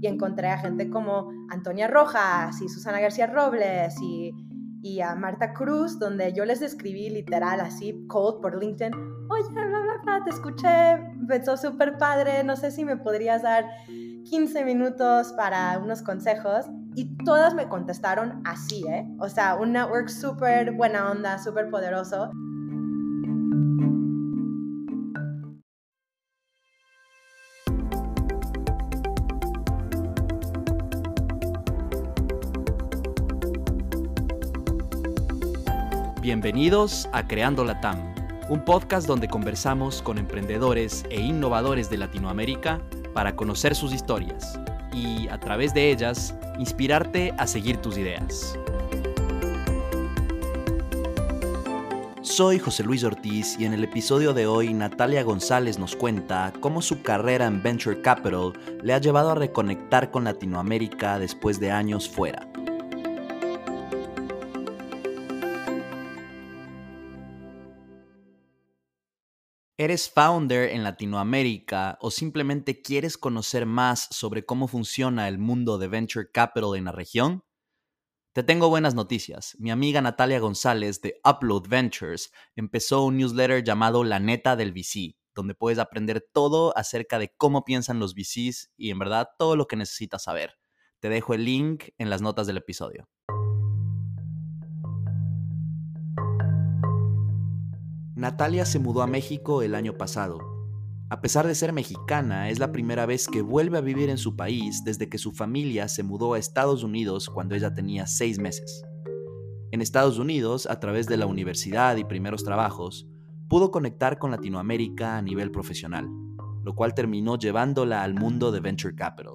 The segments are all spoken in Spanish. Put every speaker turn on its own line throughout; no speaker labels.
Y encontré a gente como Antonia Rojas y Susana García Robles y, a Marta Cruz, donde yo les escribí literal así, cold por LinkedIn, oye, bla, bla, bla, te escuché, pensó súper padre, no sé si me podrías dar 15 minutos para unos consejos y todas me contestaron así, ¿eh? O sea, un network súper buena onda, súper poderoso.
Bienvenidos a Creando la TAM, un podcast donde conversamos con emprendedores e innovadores de Latinoamérica para conocer sus historias y, a través de ellas, inspirarte a seguir tus ideas. Soy José Luis Ortiz y en el episodio de hoy Natalia González nos cuenta cómo su carrera en Venture Capital le ha llevado a reconectar con Latinoamérica después de años fuera. ¿Eres founder en Latinoamérica o simplemente quieres conocer más sobre cómo funciona el mundo de venture capital en la región? Te tengo buenas noticias. Mi amiga Natalia González de Upload Ventures empezó un newsletter llamado La Neta del VC, donde puedes aprender todo acerca de cómo piensan los VCs y en verdad todo lo que necesitas saber. Te dejo el link en las notas del episodio. Natalia se mudó a México el año pasado. A pesar de ser mexicana, es la primera vez que vuelve a vivir en su país desde que su familia se mudó a Estados Unidos cuando ella tenía seis meses. En Estados Unidos, a través de la universidad y primeros trabajos, pudo conectar con Latinoamérica a nivel profesional, lo cual terminó llevándola al mundo de Venture Capital.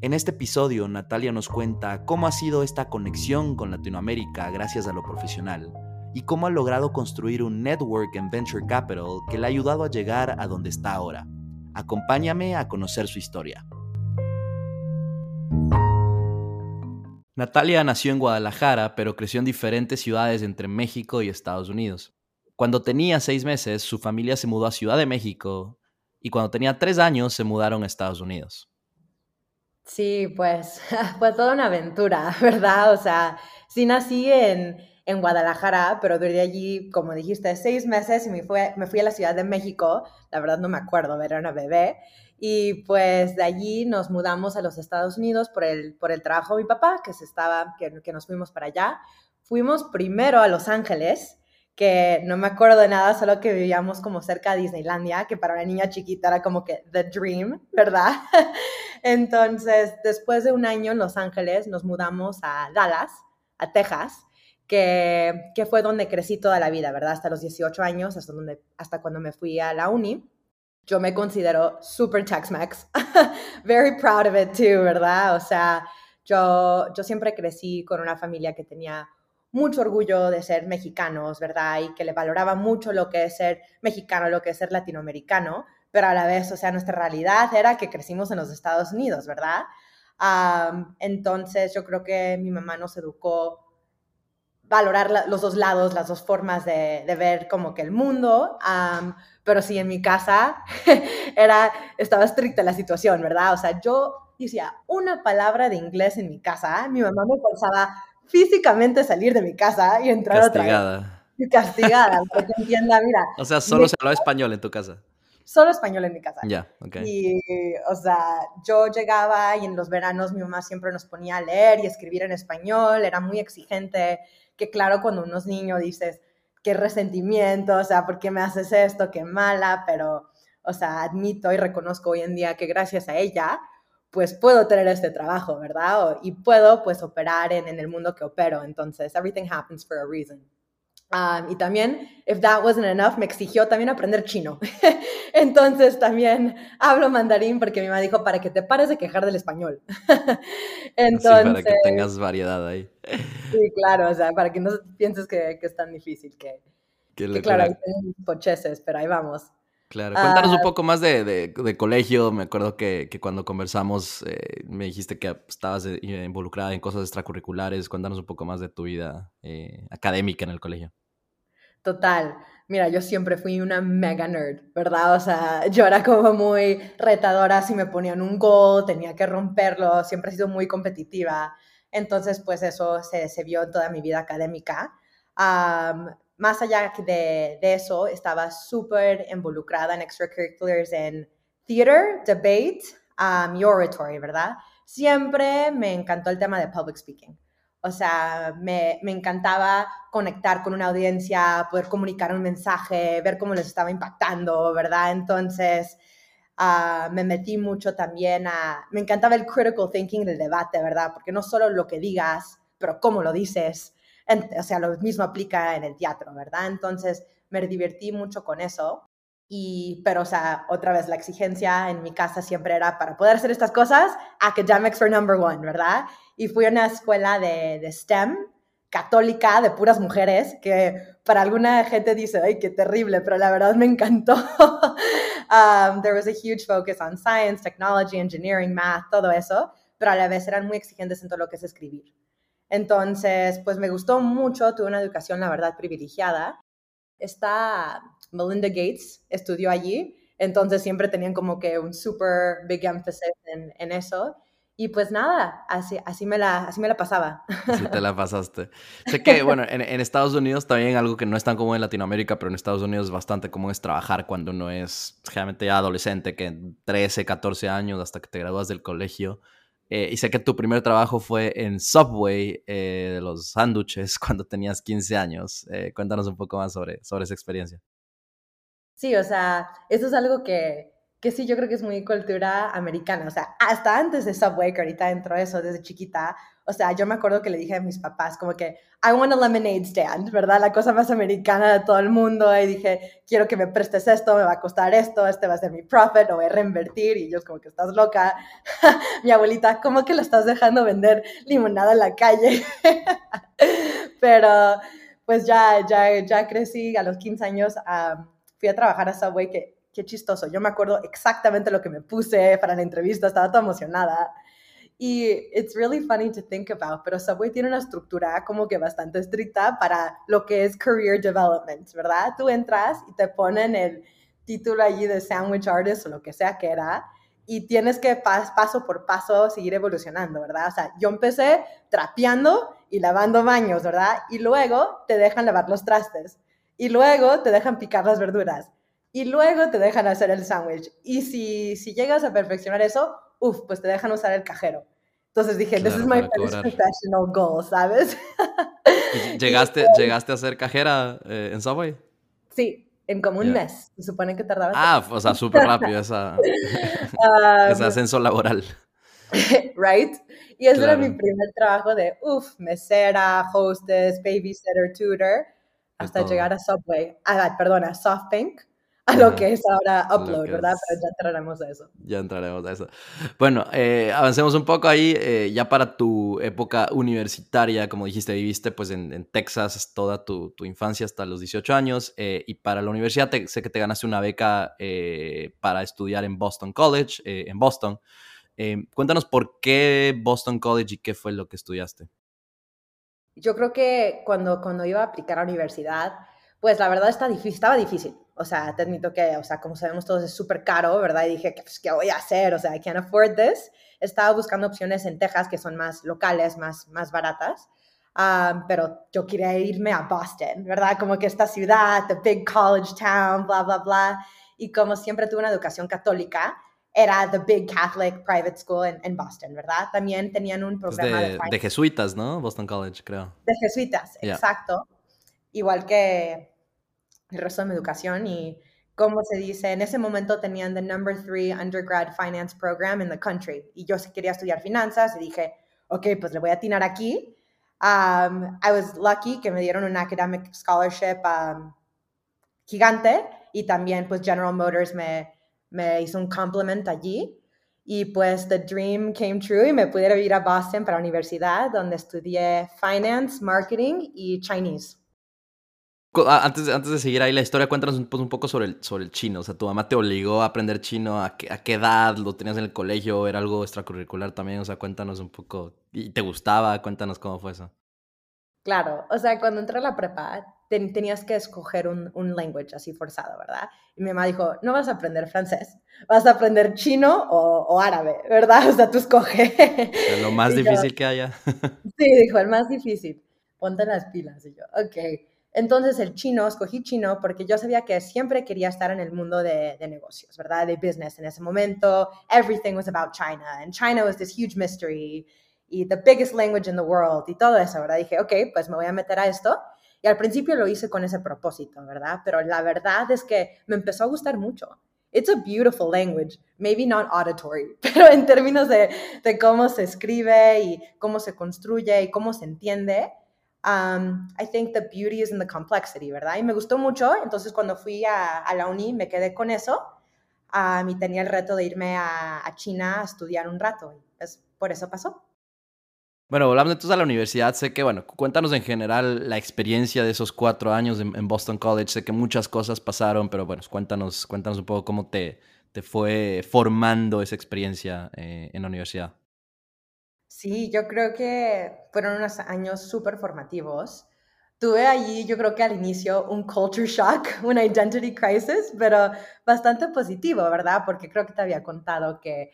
En este episodio, Natalia nos cuenta cómo ha sido esta conexión con Latinoamérica gracias a lo profesional y cómo ha logrado construir un network en Venture Capital que le ha ayudado a llegar a donde está ahora. Acompáñame a conocer su historia. Natalia nació en Guadalajara, pero creció en diferentes ciudades entre México y Estados Unidos. Cuando tenía seis meses, su familia se mudó a Ciudad de México y cuando tenía tres años se mudaron a Estados Unidos.
Sí, pues fue toda una aventura, ¿verdad? O sea, sí nací en, en Guadalajara, pero duré allí, como dijiste, seis meses y me, me fui a la Ciudad de México. La verdad no me acuerdo, era una bebé. Y pues de allí nos mudamos a los Estados Unidos por el, por el trabajo de mi papá, que, se estaba, que, que nos fuimos para allá. Fuimos primero a Los Ángeles, que no me acuerdo de nada, solo que vivíamos como cerca de Disneylandia, que para una niña chiquita era como que the dream, ¿verdad? Entonces, después de un año en Los Ángeles, nos mudamos a Dallas, a Texas, que, que, fue donde crecí toda la vida, ¿verdad? Hasta los 18 años, hasta, donde, hasta cuando me fui a la uni. Yo me considero super Tex-Mex. Very proud of it too, ¿verdad? O sea, yo, yo siempre crecí con una familia que tenía mucho orgullo de ser mexicanos, ¿verdad? Y que le valoraba mucho lo que es ser mexicano, lo que es ser latinoamericano, pero a la vez, o sea, nuestra realidad era que crecimos en los Estados Unidos, ¿verdad? entonces, yo creo que mi mamá nos educó valorar los dos lados, las dos formas de, ver como que el mundo, pero sí en mi casa era, estaba estricta la situación, ¿verdad? O sea, yo decía una palabra de inglés en mi casa, mi mamá me forzaba físicamente salir de mi casa y entrar
castigada.
otra vez. Castigada. para que entienda, mira.
O sea, solo se hablaba español en tu casa.
Solo español en mi casa.
Ya, ok.
Y, o sea, yo llegaba y en los veranos mi mamá siempre nos ponía a leer y escribir en español, era muy exigente que claro, cuando unos niños dices, qué resentimiento, o sea, ¿por qué me haces esto? Qué mala, pero, o sea, admito y reconozco hoy en día que gracias a ella, pues puedo tener este trabajo, ¿verdad? y puedo, pues, operar en, en el mundo que opero. Entonces, everything happens for a reason. Um, y también, if that wasn't enough, me exigió también aprender chino. Entonces también hablo mandarín porque mi mamá dijo, para que te pares de quejar del español.
Entonces, para que tengas variedad ahí.
sí, claro, o sea, para que no pienses que, que es tan difícil, que, que, claro, hay pocheses, pero ahí vamos.
Claro, cuéntanos un ah, poco más de, de, colegio. Me acuerdo que, que cuando conversamos eh, me dijiste que estabas eh, involucrada en cosas extracurriculares. Cuéntanos un poco más de tu vida eh, académica en el colegio.
Total. Mira, yo siempre fui una mega nerd, ¿verdad? O sea, yo era como muy retadora, si me ponían un goal, tenía que romperlo, siempre he sido muy competitiva. Entonces, pues eso se, se vio en toda mi vida académica. más allá de, de eso, estaba súper involucrada en extracurriculars en theater, debate um, y oratory, ¿verdad? Siempre me encantó el tema de public speaking. O sea, me, me, encantaba conectar con una audiencia, poder comunicar un mensaje, ver cómo les estaba impactando, ¿verdad? Entonces, uh, me metí mucho también a... Me encantaba el critical thinking del debate, ¿verdad? Porque no solo lo que digas, pero cómo lo dices. o sea, lo mismo aplica en el teatro, ¿verdad? Entonces, me divertí mucho con eso. Y, pero, o sea, otra vez, la exigencia en mi casa siempre era para poder hacer estas cosas, academics for number one, ¿verdad? Y fui a una escuela de, de STEM, católica, de puras mujeres, que para alguna gente dice, ay, qué terrible, pero la verdad me encantó. um, there was a huge focus on science, technology, engineering, math, todo eso, pero a la vez eran muy exigentes en todo lo que es escribir. Entonces, pues me gustó mucho, tuve una educación, la verdad, privilegiada. Está Melinda Gates estudió allí, entonces siempre tenían como que un super big emphasis en, en eso. Y pues nada, así, así, me la, así me la pasaba.
Así te la pasaste. Sé que, bueno, en, en, Estados Unidos también algo que no es tan común en Latinoamérica, pero en Estados Unidos es bastante común es trabajar cuando uno es generalmente ya adolescente, que 13, 14 años hasta que te gradúas del colegio. Eh, y sé que tu primer trabajo fue en Subway eh, de los sándwiches cuando tenías 15 años. Eh, cuéntanos un poco más sobre, sobre esa experiencia.
Sí, o sea, eso es algo que, que sí yo creo que es muy cultura americana, o sea, hasta antes de Subway, que ahorita entró eso desde chiquita, o sea, yo me acuerdo que le dije a mis papás como que, I want a lemonade stand, ¿verdad? La cosa más americana de todo el mundo, y dije, quiero que me prestes esto, me va a costar esto, este va a ser mi profit, lo voy a reinvertir, y ellos como que estás loca. mi abuelita, ¿cómo que lo estás dejando vender limonada en la calle? Pero pues ya, ya, ya crecí a los 15 años. a fui a trabajar a Subway, que qué chistoso. Yo me acuerdo exactamente lo que me puse para la entrevista, estaba toda emocionada. Y it's really funny to think about, pero Subway tiene una estructura como que bastante estricta para lo que es career development, ¿verdad? Tú entras y te ponen el título allí de sandwich artist o lo que sea que era, y tienes que paso por paso seguir evolucionando, ¿verdad? O sea, yo empecé trapeando y lavando baños, ¿verdad? Y luego te dejan lavar los trastes y luego te dejan picar las verduras y luego te dejan hacer el sándwich. Y si, si llegas a perfeccionar eso, uff, pues te dejan usar el cajero. Entonces dije, this is my first professional goal, ¿sabes?
¿Llegaste, ¿Llegaste a ser cajera eh, en Subway?
Sí, en como un mes. Se supone que tardaba.
Ah, o sea, súper rápido esa, ese um, ascenso laboral.
right? Y ese era mi primer trabajo de, uff, mesera, hostess, babysitter, tutor hasta llegar a Subway, ah, perdona, SoftBank, a lo que es ahora Upload, ¿verdad? Pero ya entraremos a eso.
Ya entraremos a eso. Bueno, eh, avancemos un poco ahí, eh, ya para tu época universitaria, como dijiste, viviste pues en, Texas toda tu, tu, infancia hasta los 18 años, eh, y para la universidad sé que te ganaste una beca para estudiar en Boston College, en Boston. cuéntanos por qué Boston College y qué fue lo que estudiaste
yo creo que cuando, cuando iba a aplicar a la universidad, pues la verdad está difícil, estaba difícil. O sea, te admito que, o sea, como sabemos todos, es súper caro, ¿verdad? Y dije, pues, ¿qué voy a hacer? O sea, I can't afford this. Estaba buscando opciones en Texas que son más locales, más, más baratas. Um, pero yo quería irme a Boston, ¿verdad? Como que esta ciudad, the big college town, bla, bla, bla. Y como siempre tuve una educación católica, era The Big Catholic Private School en, Boston, ¿verdad? También tenían un programa
de, de, jesuitas, ¿no? Boston College, creo.
De jesuitas, exacto. Igual que el resto de mi educación y como se dice, en ese momento tenían the number three undergrad finance program in the country y yo quería estudiar finanzas y dije, ok, pues le voy a atinar aquí. Um, I was lucky que me dieron un academic scholarship um, gigante y también pues General Motors me me hizo un compliment allí y pues the dream came true y me pude ir a Boston para la universidad donde estudié finance, marketing y Chinese.
Antes, antes de seguir ahí la historia, cuéntanos un, poco sobre el, sobre el chino. O sea, tu mamá te obligó a aprender chino. ¿A qué, ¿A qué edad lo tenías en el colegio? ¿Era algo extracurricular también? O sea, cuéntanos un poco. ¿Y te gustaba? Cuéntanos cómo fue eso.
Claro, o sea, cuando entré a la prepa, tenías que escoger un, un, language así forzado, ¿verdad? Y mi mamá dijo, no vas a aprender francés, vas a aprender chino o, árabe, ¿verdad? O sea, tú escoge.
lo más difícil que haya.
sí, dijo, el más difícil. Ponte las pilas. Y yo, ok. Entonces el chino, escogí chino porque yo sabía que siempre quería estar en el mundo de, de, negocios, ¿verdad? De business. En ese momento, everything was about China. And China was this huge mystery y the biggest language in the world y todo eso, ¿verdad? Dije, ok, pues me voy a meter a esto. Y al principio lo hice con ese propósito, ¿verdad? Pero la verdad es que me empezó a gustar mucho. It's a beautiful language, maybe not auditory, pero en términos de, de cómo se escribe y cómo se construye y cómo se entiende, Um, I think the beauty is in the complexity, ¿verdad? Y me gustó mucho, entonces cuando fui a, a la uni me quedé con eso um, y tenía el reto de irme a, a China a estudiar un rato. Y pues por eso pasó.
Bueno, volvamos entonces a la universidad. Sé que, bueno, cuéntanos en general la experiencia de esos cuatro años en, Boston College. Sé que muchas cosas pasaron, pero bueno, cuéntanos, cuéntanos un poco cómo te, te fue formando esa experiencia eh, en la universidad.
Sí, yo creo que fueron unos años súper formativos. Tuve allí, yo creo que al inicio, un culture shock, una identity crisis, pero bastante positivo, ¿verdad? Porque creo que te había contado que,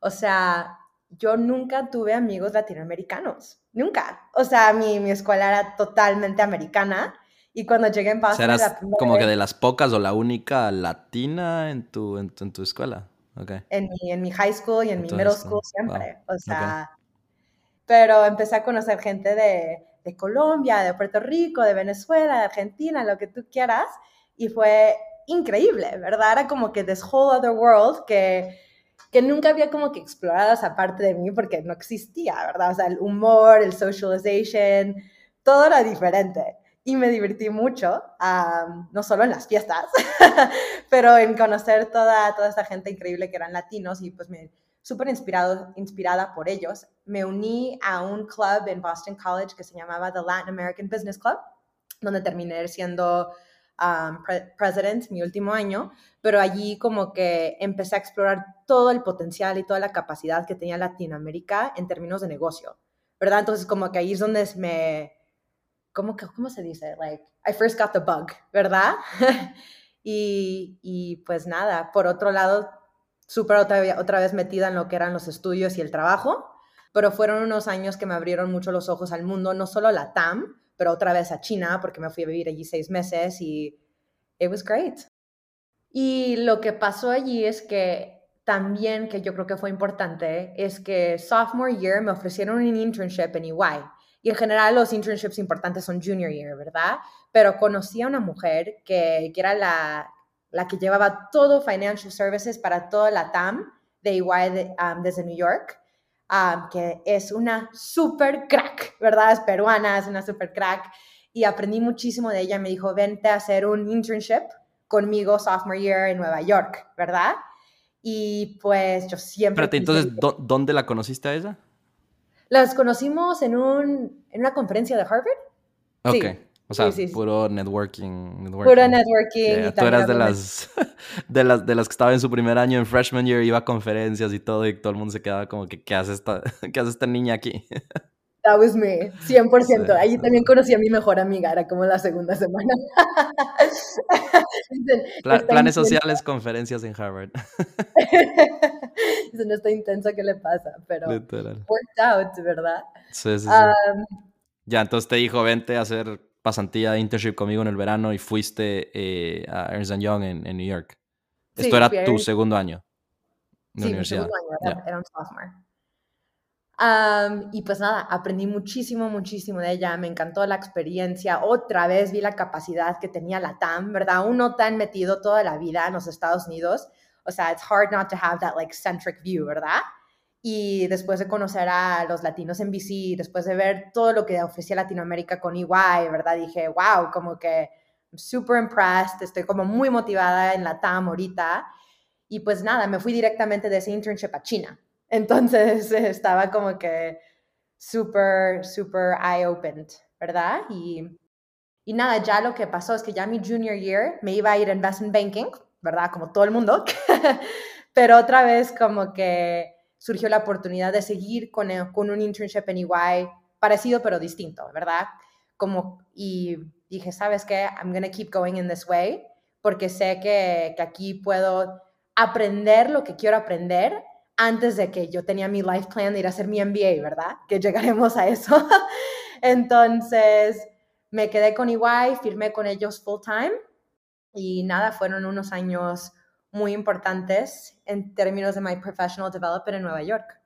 o sea, yo nunca tuve amigos latinoamericanos, nunca. O sea, mi, mi escuela era totalmente americana y cuando llegué en Boston...
¿Eras como que de las pocas o la única latina en tu, en tu, escuela? Okay.
En, mi, en mi high school y en mi middle school siempre. O sea, pero empecé a conocer gente de, de, Colombia, de Puerto Rico, de Venezuela, de Argentina, lo que tú quieras, y fue increíble, ¿verdad? Era como que this whole other world que, que nunca había como que explorado esa parte de mí porque no existía, ¿verdad? O sea, el humor, el socialization, todo era diferente. Y me divertí mucho, no solo en las fiestas, pero en conocer toda, toda esta gente increíble que eran latinos y pues me súper inspirada por ellos, me uní a un club en Boston College que se llamaba The Latin American Business Club, donde terminé siendo um, president mi último año, pero allí como que empecé a explorar todo el potencial y toda la capacidad que tenía Latinoamérica en términos de negocio, ¿verdad? Entonces como que ahí es donde me, ¿cómo, cómo se dice? Like, I first got the bug, ¿verdad? y, y pues nada, por otro lado, súper otra, otra vez metida en lo que eran los estudios y el trabajo, pero fueron unos años que me abrieron mucho los ojos al mundo, no solo a la TAM, pero otra vez a China, porque me fui a vivir allí seis meses y it was great. Y lo que pasó allí es que también, que yo creo que fue importante, es que sophomore year me ofrecieron un internship en EY. Y en general los internships importantes son junior year, ¿verdad? Pero conocí a una mujer que, que era la, la que llevaba todo Financial Services para toda la TAM de EY um, desde New York, um, que es una super crack, ¿verdad? Es peruana, es una super crack. Y aprendí muchísimo de ella. Me dijo, vente a hacer un internship conmigo sophomore year en Nueva York, ¿verdad? Y pues yo siempre...
Espérate, entonces, ¿dónde la conociste a ella?
Las conocimos en, un, en una conferencia de Harvard.
Ok. Sí. O sea, puro networking,
Puro networking.
tú eras de las, de, las, de las que estaba en su primer año en freshman year, iba a conferencias y todo, y todo el mundo se quedaba como que, ¿qué hace esta, qué hace esta niña aquí?
That was me, 100%. Ahí también conocí a mi mejor amiga, era como la segunda semana.
planes sociales, conferencias en Harvard.
Dicen, está intenso, ¿qué le pasa? Pero Literal. worked out, ¿verdad?
Sí, sí, sí. Um, ya, entonces te dijo, vente a hacer pasantía de internship conmigo en el verano y fuiste eh, a Ernst Young en, en, New York. Esto era tu segundo año
de sí, universidad. Mi segundo año, era, un sophomore. Um, y pues nada, aprendí muchísimo, muchísimo de ella, me encantó la experiencia, otra vez vi la capacidad que tenía la TAM, ¿verdad? Uno tan metido toda la vida en los Estados Unidos, o sea, it's hard not to have that like centric view, ¿verdad? Y después de conocer a los latinos en BC, después de ver todo lo que ofrecía Latinoamérica con EY, ¿verdad? Dije, wow, como que super impressed, estoy como muy motivada en la TAM ahorita. Y pues nada, me fui directamente de ese internship a China. Entonces estaba como que super, super eye-opened, ¿verdad? Y, y nada, ya lo que pasó es que ya mi junior year me iba a ir a investment banking, ¿verdad? Como todo el mundo. Pero otra vez como que surgió la oportunidad de seguir con, con un internship en EY parecido pero distinto, ¿verdad? como, y dije, ¿sabes qué? I'm going to keep going in this way, porque sé que, que aquí puedo aprender lo que quiero aprender antes de que yo tenía mi life plan de ir a hacer mi MBA, ¿verdad? Que llegaremos a eso. Entonces, me quedé con EY, firmé con ellos full time y nada, fueron unos años muy importantes en términos de my professional development en Nueva York.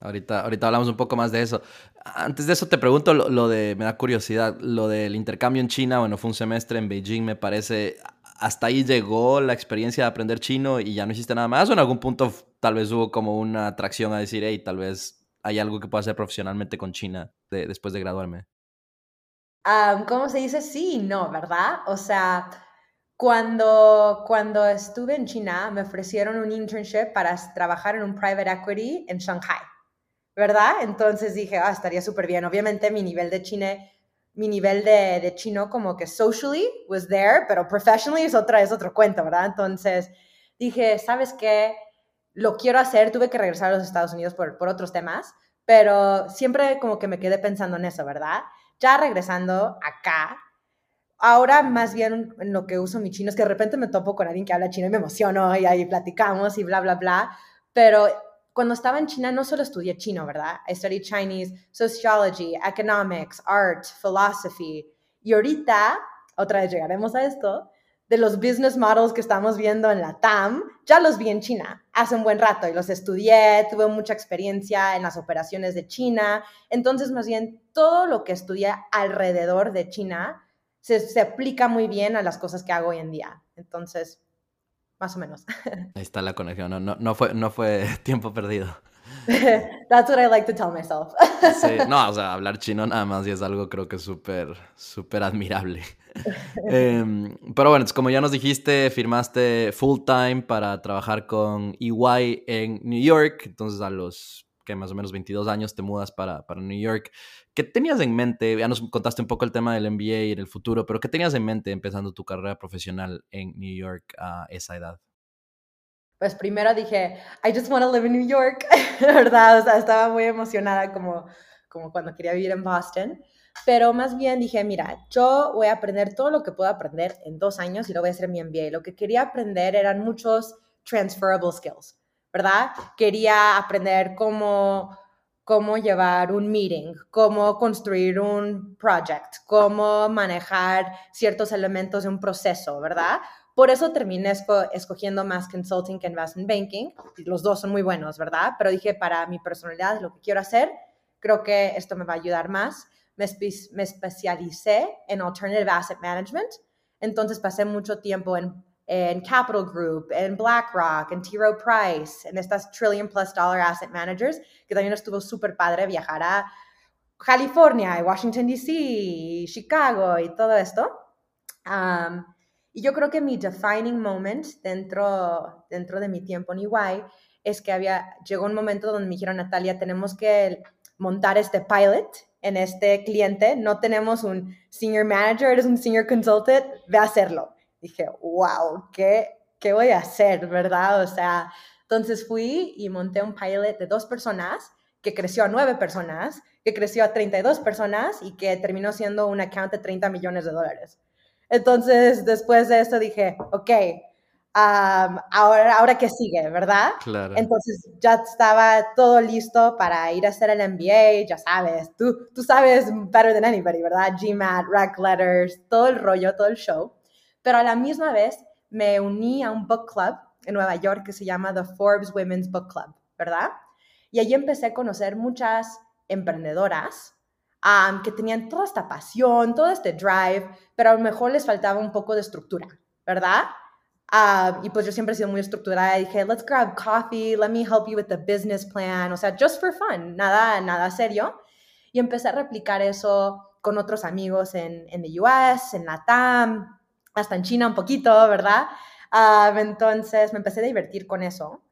Ahorita, ahorita hablamos un poco más de eso. Antes de eso te pregunto lo, de, me da curiosidad, lo del intercambio en China, bueno, fue un semestre en Beijing, me parece, hasta ahí llegó la experiencia de aprender chino y ya no hiciste nada más, o en algún punto tal vez hubo como una atracción a decir, hey, tal vez hay algo que pueda hacer profesionalmente con China después de graduarme.
¿Cómo se dice? Sí, no, ¿verdad? O sea, cuando, cuando estuve en China me ofrecieron un internship para trabajar en un private equity en Shanghai. ¿verdad? Entonces dije, ah, estaría súper bien. Obviamente mi nivel de chine, mi nivel de, de, chino como que socially was there, pero professionally es, otra, es otro cuento, ¿verdad? Entonces dije, ¿sabes qué? Lo quiero hacer, tuve que regresar a los Estados Unidos por, por otros temas, pero siempre como que me quedé pensando en eso, ¿verdad? Ya regresando acá, ahora más bien en lo que uso mi chino es que de repente me topo con alguien que habla chino y me emociono y ahí platicamos y bla, bla, bla, pero cuando estaba en China no solo estudié chino, ¿verdad? I studied Chinese, sociology, economics, art, philosophy. Y ahorita, otra vez llegaremos a esto, de los business models que estamos viendo en la TAM, ya los vi en China hace un buen rato y los estudié, tuve mucha experiencia en las operaciones de China. Entonces, más bien, todo lo que estudié alrededor de China se, se aplica muy bien a las cosas que hago hoy en día. Entonces, más o menos.
Ahí está la conexión, no, no, no, fue, no fue tiempo perdido.
That's what I like to tell myself.
sí, no, o sea, hablar chino nada más y es algo creo que súper, súper admirable. Em, pero bueno, como ya nos dijiste, firmaste full time para trabajar con EY en New York, entonces a los que más o menos 22 años te mudas para, para New York. ¿Qué tenías en mente? Ya nos contaste un poco el tema del MBA y el futuro, pero ¿qué tenías en mente empezando tu carrera profesional en New York a esa edad?
Pues primero dije, I just want to live in New York, ¿verdad? Estaba muy emocionada como, como cuando quería vivir en Boston. Pero más bien dije, mira, yo voy a aprender todo lo que puedo aprender en dos años y lo voy a hacer mi MBA. Lo que quería aprender eran muchos transferable skills, ¿verdad? Quería aprender cómo cómo llevar un meeting, cómo construir un project, cómo manejar ciertos elementos de un proceso, ¿verdad? Por eso terminé escogiendo más consulting que investment banking. Los dos son muy buenos, ¿verdad? Pero dije, para mi personalidad, lo que quiero hacer, creo que esto me va a ayudar más. Me, me especialicé en alternative asset management. Entonces pasé mucho tiempo en en Capital Group, en BlackRock, en T. Rowe Price, en estas trillion plus dollar asset managers, que también estuvo súper padre viajar a California, Washington, D.C., Chicago y todo esto. y yo creo que mi defining moment dentro, dentro de mi tiempo en EY es que había, llegó un momento donde me dijeron, Natalia, tenemos que montar este pilot en este cliente, no tenemos un senior manager, eres un senior consultant, ve a hacerlo dije, wow, ¿qué, ¿qué voy a hacer, verdad? O sea, entonces fui y monté un pilot de dos personas que creció a nueve personas, que creció a 32 personas y que terminó siendo un account de 30 millones de dólares. Entonces, después de eso dije, ok, ahora, ahora qué sigue, ¿verdad?
Claro.
Entonces ya estaba todo listo para ir a hacer el MBA, ya sabes, tú, tú sabes better than anybody, ¿verdad? GMAT, rec letters, todo el rollo, todo el show pero a la misma vez me uní a un book club en Nueva York que se llama The Forbes Women's Book Club, ¿verdad? Y allí empecé a conocer muchas emprendedoras que tenían toda esta pasión, todo este drive, pero a lo mejor les faltaba un poco de estructura, ¿verdad? y pues yo siempre he sido muy estructurada y dije, let's grab coffee, let me help you with the business plan, o sea, just for fun, nada, nada serio. Y empecé a replicar eso con otros amigos en, en the US, en la TAM, hasta en China un poquito, ¿verdad? entonces me empecé a divertir con eso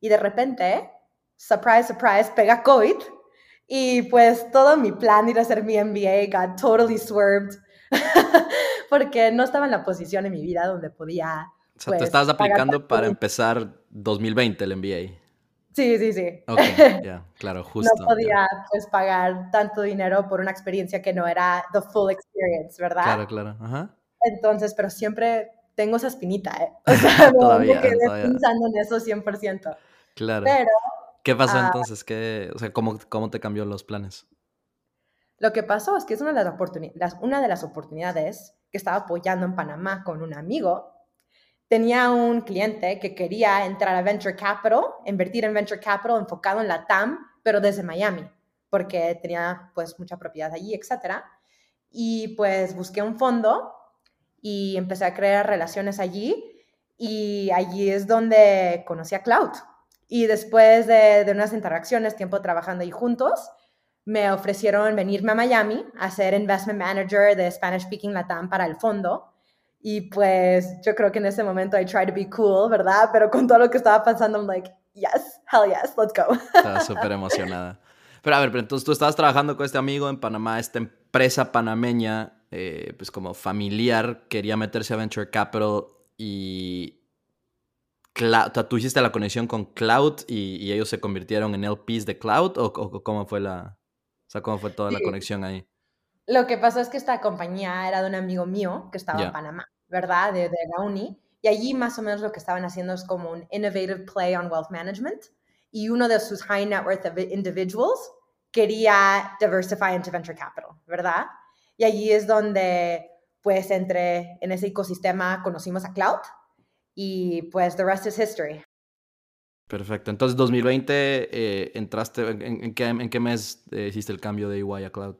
y de repente, surprise, surprise, pega COVID y pues todo mi plan de ir a hacer mi MBA got totally swerved porque no estaba en la posición en mi vida donde podía...
O sea, te pues, estabas aplicando para empezar 2020 el MBA.
Sí, sí, sí.
Ok, ya, claro, justo.
no podía pues pagar tanto dinero por una experiencia que no era the full experience, ¿verdad?
Claro, claro. Ajá.
Entonces, pero siempre tengo esa espinita, ¿eh? O sea, no
Todavía,
me quedé
todavía.
pensando en eso 100%.
Claro.
Pero
¿Qué pasó
ah,
entonces? ¿Qué, o sea, ¿cómo, ¿cómo te cambió los planes?
lo que pasó es que es una de, las oportunidades, una de las oportunidades que estaba apoyando en Panamá con un amigo. Tenía un cliente que quería entrar a Venture Capital, invertir en Venture Capital enfocado en la TAM, pero desde Miami, porque tenía pues mucha propiedad allí, etc. Y pues busqué un fondo y empecé a crear relaciones allí y allí es donde conocí a Cloud. Y después de, unas interacciones, tiempo trabajando ahí juntos, me ofrecieron venirme a Miami a ser investment manager de Spanish Speaking Latam para el fondo. Y pues yo creo que en ese momento I try to be cool, ¿verdad? Pero con todo lo que estaba pasando, I'm like, yes, hell yes, let's go.
Estaba súper emocionada. Pero a ver, pero entonces tú estabas trabajando con este amigo en Panamá, esta empresa panameña, eh, pues como familiar, quería meterse a Venture Capital y... Sea, ¿Tú hiciste la conexión con Cloud y, y ellos se convirtieron en LPs de Cloud? ¿O, o cómo fue la, o sea, cómo fue toda la
Sí.
conexión ahí?
Lo que pasó es que esta compañía era de un amigo mío que estaba en. Panamá, ¿verdad? De, de la uni. Y allí más o menos lo que estaban haciendo es como un innovative play on wealth management. Y uno de sus high net worth of- individuals quería diversify into venture capital, ¿verdad? Y allí es donde, pues, entre en ese ecosistema conocimos a Cloud y pues the rest is history.
Perfecto. Entonces, 2020, eh, entraste, ¿en, en qué, en qué mes eh, hiciste el cambio de EY a Cloud?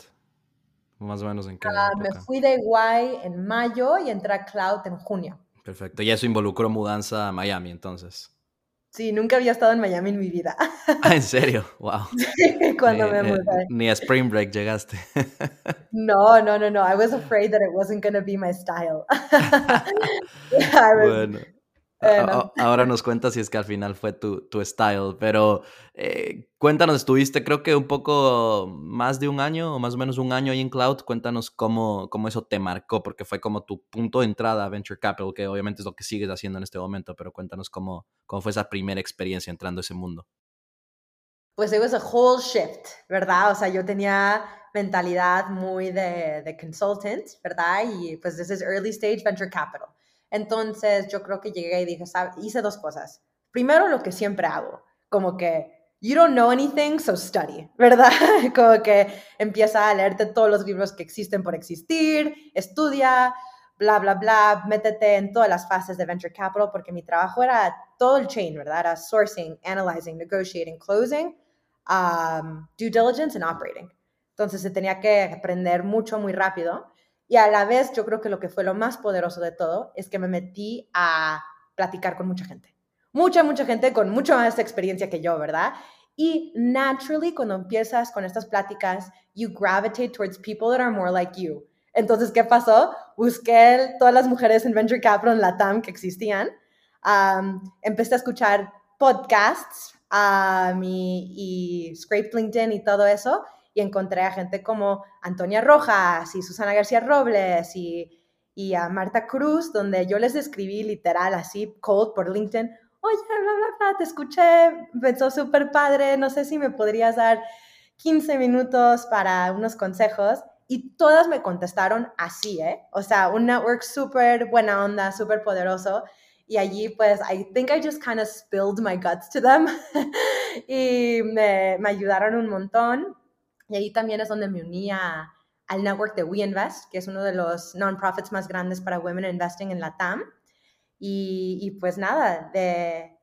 Más o menos en qué
Ah, me fui de Iguay en mayo y entré a Cloud en junio.
Perfecto. Y eso involucró mudanza a Miami, entonces.
Sí, nunca había estado en Miami en mi vida
Ah, ¿en serio? Wow.
cuando
Ni,
me
eh,
mudé.
ni a Spring Break llegaste.
No, no, no, no. I was afraid that it wasn't going to be my style. I was,
Bueno.
Bueno.
ahora nos cuentas si es que al final fue tu, tu style, pero eh, cuéntanos, estuviste creo que un poco más de un año o más o menos un año ahí en Cloud, cuéntanos cómo, cómo eso te marcó, porque fue como tu punto de entrada a Venture Capital, que obviamente es lo que sigues haciendo en este momento, pero cuéntanos cómo, cómo fue esa primera experiencia entrando a ese mundo.
Pues it was a whole shift, ¿verdad? O sea, yo tenía mentalidad muy de, de consultant, ¿verdad? Y pues this is early stage venture capital. Entonces yo creo que llegué y dije, hice dos cosas. Primero, lo que siempre hago, como que you don't know anything, so study, ¿verdad? Como que empieza a leerte todos los libros que existen por existir, estudia, bla, bla, bla, métete en todas las fases de venture capital, porque mi trabajo era todo el chain, ¿verdad? Era sourcing, analyzing, negotiating, closing, um, due diligence and operating. Entonces se tenía que aprender mucho, muy rápido. Y a la vez yo creo que lo que fue lo más poderoso de todo es que me metí a platicar con mucha gente. Mucha, mucha gente con mucha más experiencia que yo, ¿verdad? Y naturally, cuando empiezas con estas pláticas, you gravitate towards people that are more like you. Entonces, ¿qué pasó? Busqué todas las mujeres en Venture Capital en la TAM que existían. Empecé a escuchar podcasts um, y, y scraped LinkedIn y todo eso y encontré a gente como Antonia Rojas y Susana García Robles y, y a Marta Cruz, donde yo les escribí literal así, cold por LinkedIn, oye, bla, bla, bla, te escuché, pensó súper padre, no sé si me podrías dar 15 minutos para unos consejos. Y todas me contestaron así, ¿eh? O sea, un network súper buena onda, súper poderoso. Y allí, pues, I think I just kind of spilled my guts to them. y me, me ayudaron un montón. Y ahí también es donde me uní a, al network de WeInvest, que es uno de los non-profits más grandes para women investing en la TAM. Y, y pues nada, de,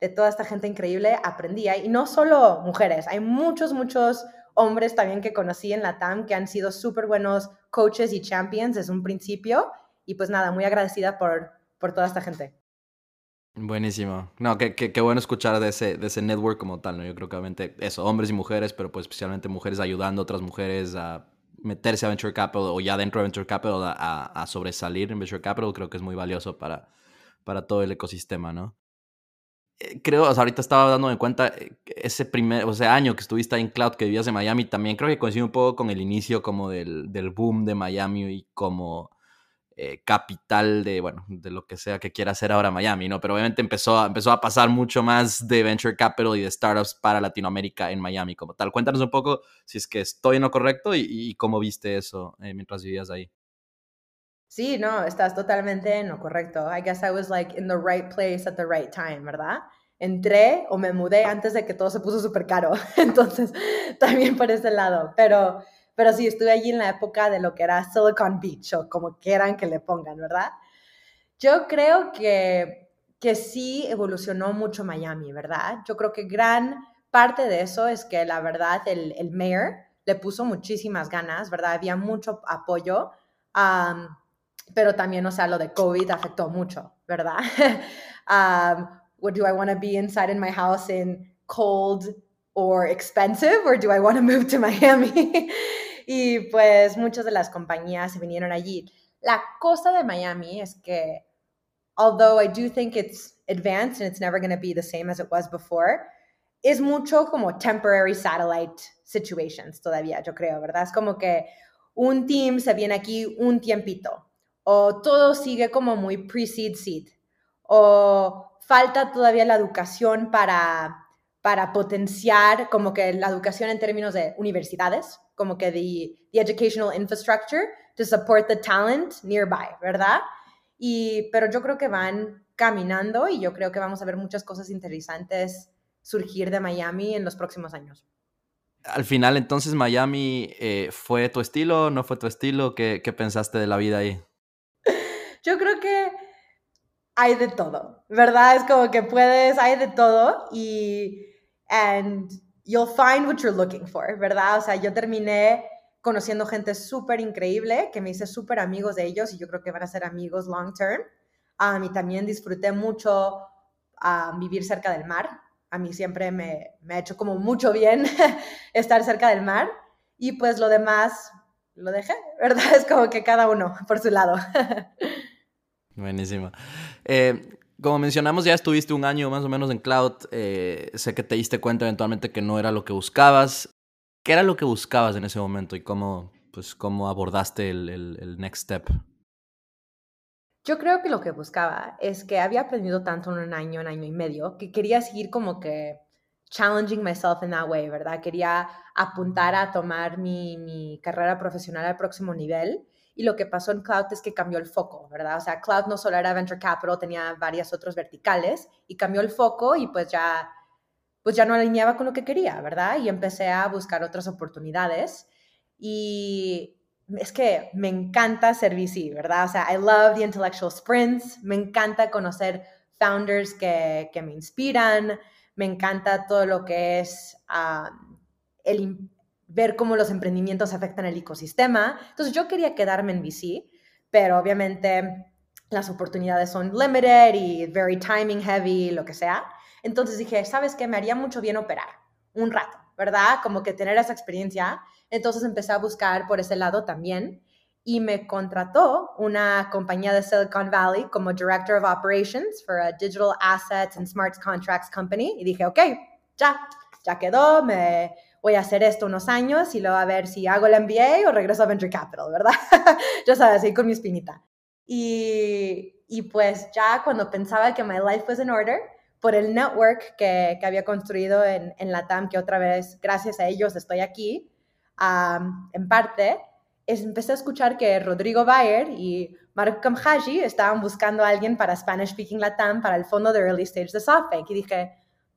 de, toda esta gente increíble aprendí. Y no solo mujeres, hay muchos, muchos hombres también que conocí en la TAM que han sido súper buenos coaches y champions desde un principio. Y pues nada, muy agradecida por, por toda esta gente.
Buenísimo. No, qué, qué, qué, bueno escuchar de ese, de ese network como tal, ¿no? Yo creo que obviamente eso, hombres y mujeres, pero pues especialmente mujeres ayudando a otras mujeres a meterse a Venture Capital o ya dentro de Venture Capital a, a, a sobresalir en Venture Capital, creo que es muy valioso para, para todo el ecosistema, ¿no? Eh, creo, ahorita estaba dándome cuenta, eh, ese primer, o sea, año que estuviste en Cloud, que vivías en Miami, también creo que coincide un poco con el inicio como del, del boom de Miami y como eh, capital de, bueno, de lo que sea que quiera hacer ahora Miami, ¿no? Pero obviamente empezó a, empezó a pasar mucho más de venture capital y de startups para Latinoamérica en Miami como tal. Cuéntanos un poco si es que estoy en lo correcto y, cómo viste eso eh, mientras vivías ahí.
Sí, no, estás totalmente en lo correcto. I guess I was like in the right place at the right time, ¿verdad? Entré o me mudé antes de que todo se puso súper caro. Entonces, también por ese lado. Pero pero sí, estuve allí en la época de lo que era Silicon Beach o como quieran que le pongan, ¿verdad? Yo creo que, que sí evolucionó mucho Miami, ¿verdad? Yo creo que gran parte de eso es que la verdad el, el mayor le puso muchísimas ganas, ¿verdad? Había mucho apoyo, pero también, o sea, lo de COVID afectó mucho, ¿verdad? um, what do I want to be inside in my house in cold or expensive, or do I want to move to Miami? y pues muchas de las compañías se vinieron allí. La cosa de Miami es que, although I do think it's advanced and it's never going to be the same as it was before, es mucho como temporary satellite situations todavía, yo creo, ¿verdad? Es como que un team se viene aquí un tiempito, o todo sigue como muy pre-seed seed, o falta todavía la educación para para potenciar como que la educación en términos de universidades, como que the, the educational infrastructure to support the talent nearby, ¿verdad? Y, pero yo creo que van caminando y yo creo que vamos a ver muchas cosas interesantes surgir de Miami en los próximos años.
Al final, entonces, Miami eh, fue tu estilo, no fue tu estilo, ¿Qué, ¿qué pensaste de la vida ahí?
Yo creo que hay de todo, ¿verdad? Es como que puedes, hay de todo y and you'll find what you're looking for, ¿verdad? O sea, yo terminé conociendo gente súper increíble, que me hice súper amigos de ellos y yo creo que van a ser amigos long term. Um, y también disfruté mucho um, vivir cerca del mar. A mí siempre me, me ha hecho como mucho bien estar cerca del mar. Y pues lo demás lo dejé, ¿verdad? Es como que cada uno por su lado.
Buenísimo. Eh, como mencionamos, ya estuviste un año más o menos en cloud. Eh, sé que te diste cuenta eventualmente que no era lo que buscabas. ¿Qué era lo que buscabas en ese momento y cómo, pues, cómo abordaste el, el, next step?
Yo creo que lo que buscaba es que había aprendido tanto en un año, un año y medio, que quería seguir como que challenging myself in that way, ¿verdad? Quería apuntar a tomar mi, mi carrera profesional al próximo nivel y lo que pasó en Cloud es que cambió el foco, ¿verdad? O sea, Cloud no solo era Venture Capital, tenía varias otras verticales y cambió el foco y pues ya, pues ya no alineaba con lo que quería, ¿verdad? Y empecé a buscar otras oportunidades y es que me encanta ser VC, ¿verdad? O sea, I love the intellectual sprints, me encanta conocer founders que, que me inspiran, me encanta todo lo que es um, el, ver cómo los emprendimientos afectan el ecosistema. Entonces yo quería quedarme en VC, pero obviamente las oportunidades son limited y very timing heavy, lo que sea. Entonces dije, ¿sabes qué? Me haría mucho bien operar un rato, ¿verdad? Como que tener esa experiencia. Entonces empecé a buscar por ese lado también y me contrató una compañía de Silicon Valley como Director of Operations for a Digital Assets and Smart Contracts Company. Y dije, ok, ya, ya quedó, me voy a hacer esto unos años y luego a ver si hago el MBA o regreso a Venture Capital, ¿verdad? ya sabes, ahí con mi espinita. Y, y, pues ya cuando pensaba que my life was in order, por el network que, que había construido en, en la TAM, que otra vez, gracias a ellos, estoy aquí, en parte, es, empecé a escuchar que Rodrigo Bayer y Marco Kamhaji estaban buscando a alguien para Spanish Speaking Latam para el fondo de Early Stage de SoftBank. Y dije,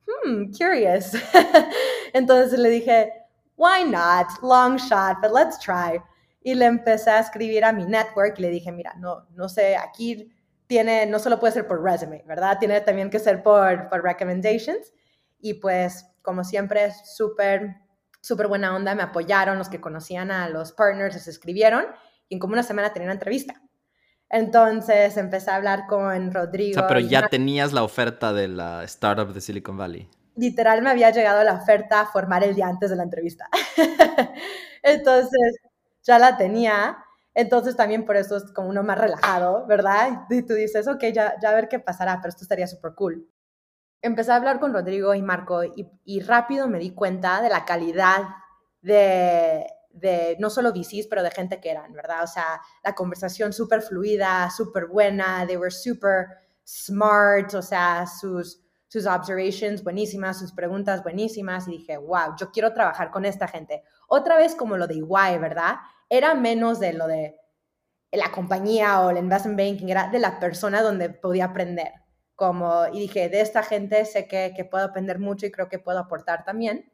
hmm, curious. Entonces le dije, why not? Long shot, but let's try. Y le empecé a escribir a mi network y le dije, mira, no, no sé, aquí tiene, no solo puede ser por resume, ¿verdad? Tiene también que ser por, por recommendations. Y pues, como siempre, súper, súper buena onda, me apoyaron, los que conocían a los partners les escribieron y en como una semana tenía una entrevista. Entonces empecé a hablar con Rodrigo.
O sea, pero ya tenías la oferta de la startup de Silicon Valley.
Literal me había llegado la oferta a formar el día antes de la entrevista. Entonces ya la tenía. Entonces también por eso es como uno más relajado, ¿verdad? Y tú dices, ok, ya, ya a ver qué pasará, pero esto estaría súper cool. Empecé a hablar con Rodrigo y Marco y, y rápido me di cuenta de la calidad de, de no solo VCs, pero de gente que eran, ¿verdad? O sea, la conversación súper fluida, súper buena, they were super smart, o sea, sus, sus observations buenísimas, sus preguntas buenísimas, y dije, wow, yo quiero trabajar con esta gente. Otra vez como lo de EY, ¿verdad? Era menos de lo de la compañía o el investment banking, era de la persona donde podía aprender. Como, y dije, de esta gente sé que, que puedo aprender mucho y creo que puedo aportar también.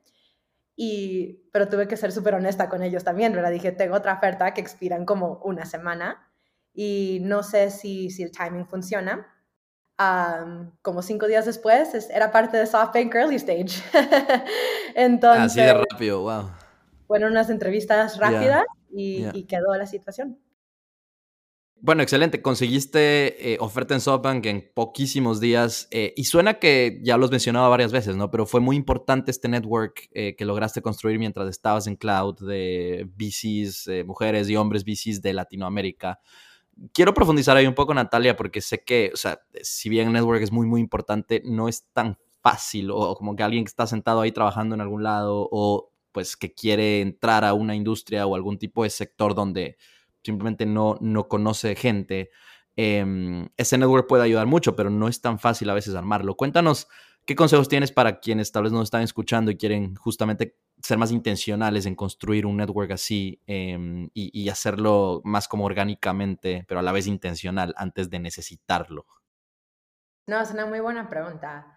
Y, pero tuve que ser súper honesta con ellos también, ¿verdad? Dije, tengo otra oferta que expira en como una semana y no sé si, si el timing funciona. Como cinco días después, era parte de SoftBank Early Stage.
Entonces, Así de rápido, wow.
Fueron unas entrevistas rápidas y, y quedó la situación.
Bueno, excelente. Conseguiste eh, oferta en SoftBank en poquísimos días eh, y suena que ya lo has mencionado varias veces, ¿no? Pero fue muy importante este network eh, que lograste construir mientras estabas en cloud de VCs, mujeres y hombres VCs de Latinoamérica. Quiero profundizar ahí un poco, Natalia, porque sé que, o sea, si bien el network es muy, muy importante, no es tan fácil o como que alguien que está sentado ahí trabajando en algún lado o pues que quiere entrar a una industria o algún tipo de sector donde simplemente no, no conoce gente, em, ese network puede ayudar mucho, pero no es tan fácil a veces armarlo. Cuéntanos qué consejos tienes para quienes tal vez no están escuchando y quieren justamente ser más intencionales en construir un network así em, y, hacerlo más como orgánicamente, pero a la vez intencional antes de necesitarlo.
No, es una muy buena pregunta.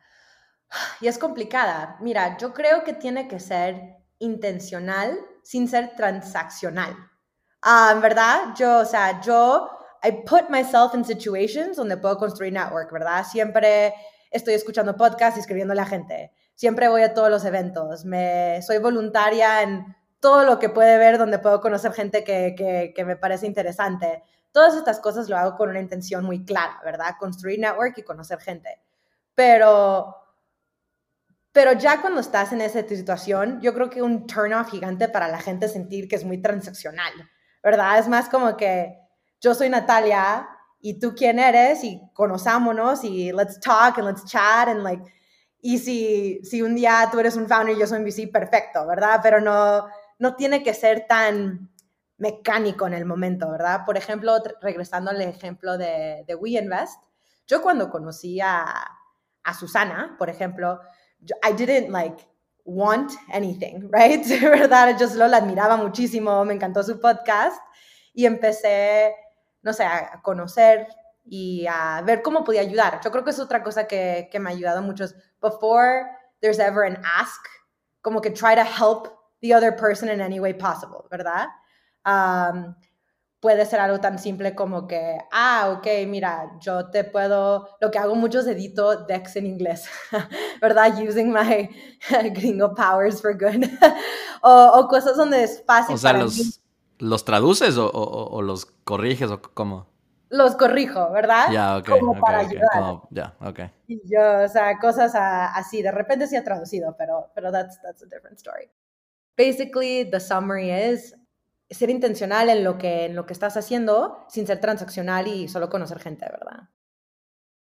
Y es complicada. Mira, yo creo que tiene que ser intencional sin ser transaccional. Um, ¿Verdad? Yo, o sea, yo, I put myself in situations donde puedo construir network, ¿verdad? Siempre estoy escuchando podcasts y escribiendo a la gente. Siempre voy a todos los eventos. Me, soy voluntaria en todo lo que puede ver donde puedo conocer gente que, me parece interesante. Todas estas cosas lo hago con una intención muy clara, ¿verdad? Construir network y conocer gente. Pero pero ya cuando estás en esa situación, yo creo que un turn off gigante para la gente sentir que es muy transaccional. ¿verdad? Es más como que yo soy Natalia y tú quién eres y conozcámonos y let's talk and let's chat and like, y si, si un día tú eres un founder y yo soy un VC, perfecto, ¿verdad? Pero no, no tiene que ser tan mecánico en el momento, ¿verdad? Por ejemplo, regresando al ejemplo de, de WeInvest, yo cuando conocí a, a Susana, por ejemplo, I didn't like want anything, right? ¿Verdad? Yo solo la admiraba muchísimo, me encantó su podcast y empecé, no sé, a conocer y a ver cómo podía ayudar. Yo creo que es otra cosa que, que me ha ayudado mucho. Before there's ever an ask, como que try to help the other person in any way possible, ¿verdad? Um, puede ser algo tan simple como que, ah, ok, mira, yo te puedo, lo que hago mucho es edito decks en inglés, ¿verdad? Using my gringo powers for good. o, cosas donde es fácil.
O sea, los, ¿los traduces o, o, los corriges o cómo?
Los corrijo, ¿verdad?
Ya, ok. Como para ayudar. Ya, ok.
Y yo, o sea, cosas así, de repente sí he traducido, pero, pero that's, that's a different story. Basically, the summary is ser intencional en lo, que, en lo que estás haciendo sin ser transaccional y solo conocer gente, ¿verdad?